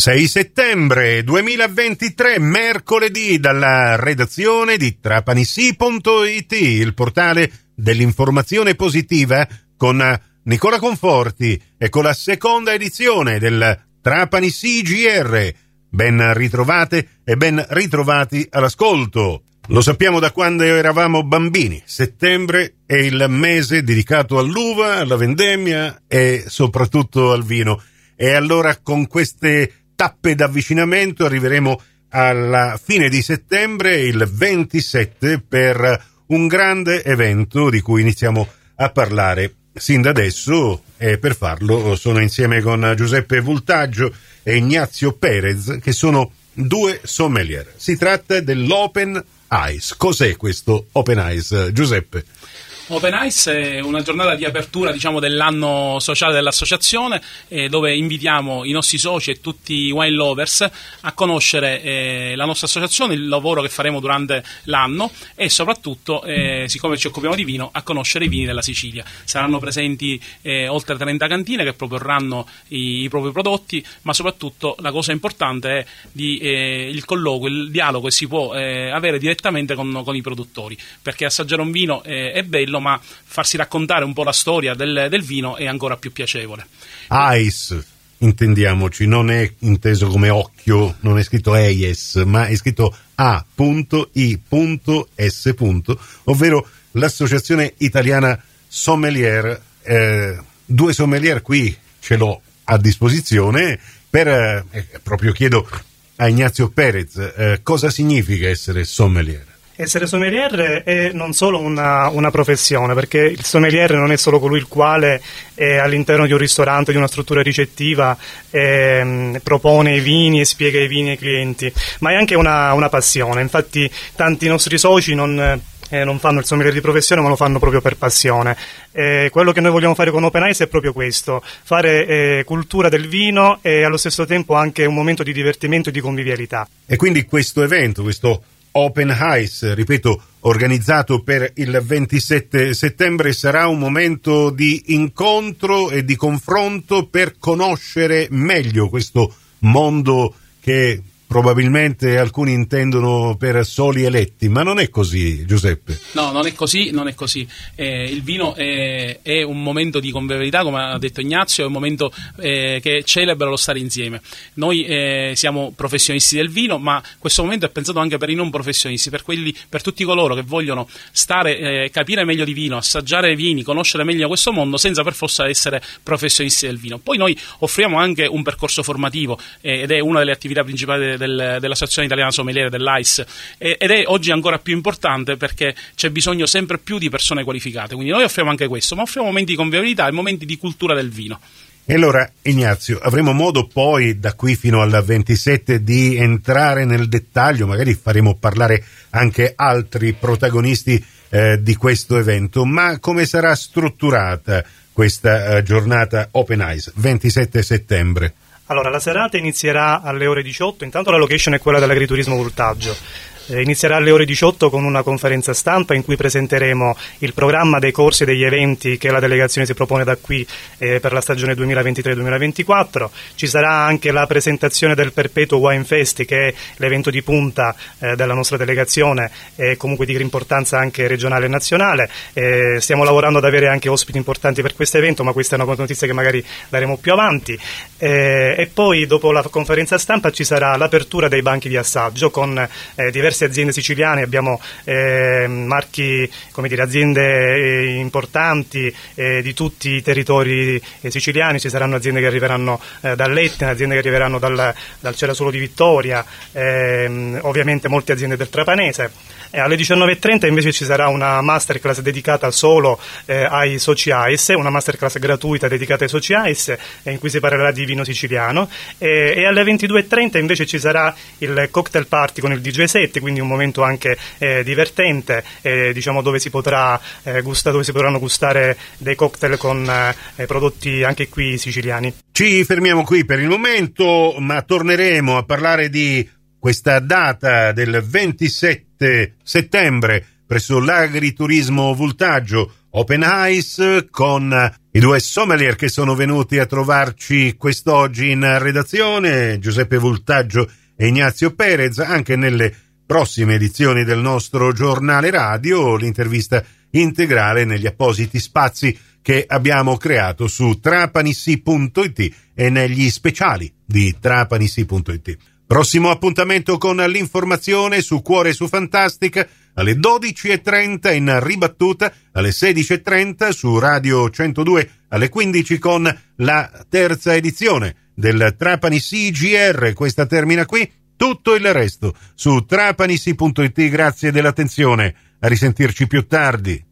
6 settembre 2023, mercoledì, dalla redazione di trapanissi.it, il portale dell'informazione positiva, con Nicola Conforti e con la seconda edizione del Trapani CGR. Ben ritrovate e ben ritrovati all'ascolto. Lo sappiamo da quando eravamo bambini. Settembre è il mese dedicato all'uva, alla vendemmia e soprattutto al vino. E allora con queste tappe d'avvicinamento arriveremo alla fine di settembre, il 27, per un grande evento di cui iniziamo a parlare sin da adesso e per farlo sono insieme con Giuseppe Vultaggio e Ignazio Perez che sono due sommelier. Si tratta dell'Open Eyes. Cos'è questo Open Eyes, Giuseppe? Open Ice è una giornata di apertura diciamo, dell'anno sociale dell'associazione eh, dove invitiamo i nostri soci e tutti i wine lovers a conoscere eh, la nostra associazione, il lavoro che faremo durante l'anno e soprattutto, eh, siccome ci occupiamo di vino, a conoscere i vini della Sicilia. Saranno presenti eh, oltre 30 cantine che proporranno i, i, propri prodotti, ma soprattutto la cosa importante è di, eh, il colloquio, il dialogo che si può eh, avere direttamente con, con, i produttori, perché assaggiare un vino è bello ma farsi raccontare un po' la storia del, del vino è ancora più piacevole. Ice, intendiamoci, non è inteso come occhio, non è scritto EIS, ma è scritto A.I.S. ovvero l'Associazione Italiana Sommelier. Eh, due sommelier qui ce l'ho a disposizione per, eh, proprio chiedo a Ignazio Perez, eh, cosa significa essere sommelier? Essere sommelier è non solo una, una, professione, perché il sommelier non è solo colui il quale è all'interno di un ristorante, di una struttura ricettiva, eh, propone i vini e spiega i vini ai clienti, ma è anche una, una passione. Infatti tanti nostri soci non eh, non fanno il sommelier di professione ma lo fanno proprio per passione. Eh, quello che noi vogliamo fare con Open Eyes è proprio questo, fare eh, cultura del vino e allo stesso tempo anche un momento di divertimento e di convivialità. E quindi questo evento, questo Open House, ripeto, organizzato per il 27 settembre, sarà un momento di incontro e di confronto per conoscere meglio questo mondo che probabilmente alcuni intendono per soli eletti, ma non è così, Giuseppe. No, non è così, non è così. Eh, il vino è, è, un momento di convivialità, come ha detto Ignazio, è un momento eh, che celebra lo stare insieme. Noi eh, siamo professionisti del vino, ma questo momento è pensato anche per i non professionisti, per, quelli, per tutti coloro che vogliono stare, eh, capire meglio di vino, assaggiare vini, conoscere meglio questo mondo, senza per forza essere professionisti del vino. Poi noi offriamo anche un percorso formativo eh, ed è una delle attività principali del, dell'Associazione Italiana Sommeliere dell'AIS ed è oggi ancora più importante perché c'è bisogno sempre più di persone qualificate. Quindi noi offriamo anche questo, ma offriamo momenti di convivialità e momenti di cultura del vino. E allora, Ignazio, avremo modo poi da qui fino al 27 di entrare nel dettaglio, magari faremo parlare anche altri protagonisti eh, di questo evento, ma come sarà strutturata questa eh, giornata Open Eyes 27 settembre? Allora, la serata inizierà alle ore 18, intanto la location è quella dell'agriturismo Voltaggio. Eh, inizierà alle ore 18 con una conferenza stampa in cui presenteremo il programma dei corsi e degli eventi che la delegazione si propone da qui eh, per la stagione 2023-2024. Ci sarà anche la presentazione del Perpetuo Wine Fest che è l'evento di punta eh, della nostra delegazione e comunque di importanza anche regionale e nazionale. Eh, stiamo lavorando ad avere anche ospiti importanti per questo evento, ma questa è una notizia che magari daremo più avanti. Eh, e poi dopo la conferenza stampa ci sarà l'apertura dei banchi di assaggio con eh, diversi diverse aziende siciliane, abbiamo eh, marchi, come dire, aziende eh, importanti eh, di tutti i territori eh, siciliani, ci saranno aziende che arriveranno eh, dall'Etna, aziende che arriveranno dal, dal Cerasuolo di Vittoria, ehm, ovviamente molte aziende del Trapanese. Alle 19.30 invece ci sarà una masterclass dedicata solo eh, ai soci AIS, una masterclass gratuita dedicata ai soci AIS in cui si parlerà di vino siciliano e alle 22.30 invece ci sarà il cocktail party con il DJ set, quindi un momento anche eh, divertente eh, diciamo dove si, potrà, eh, gusta, dove si potranno gustare dei cocktail con prodotti anche qui siciliani. Ci fermiamo qui per il momento, ma torneremo a parlare di questa data del 27 settembre presso l'Agriturismo Voltaggio Open Ice con I due sommelier che sono venuti a trovarci quest'oggi in redazione, Giuseppe Vultaggio e Ignazio Perez, anche nelle prossime edizioni del nostro giornale radio, l'intervista integrale negli appositi spazi che abbiamo creato su trapanissi.it e negli speciali di trapanissi.it. Prossimo appuntamento con l'informazione su Cuore su Fantastica alle 12.30 in ribattuta, alle 16.30 su Radio 102, alle 15 con la terza edizione del Trapani CGR. Questa termina qui. Tutto il resto su trapanisi.it. Grazie dell'attenzione. A risentirci più tardi.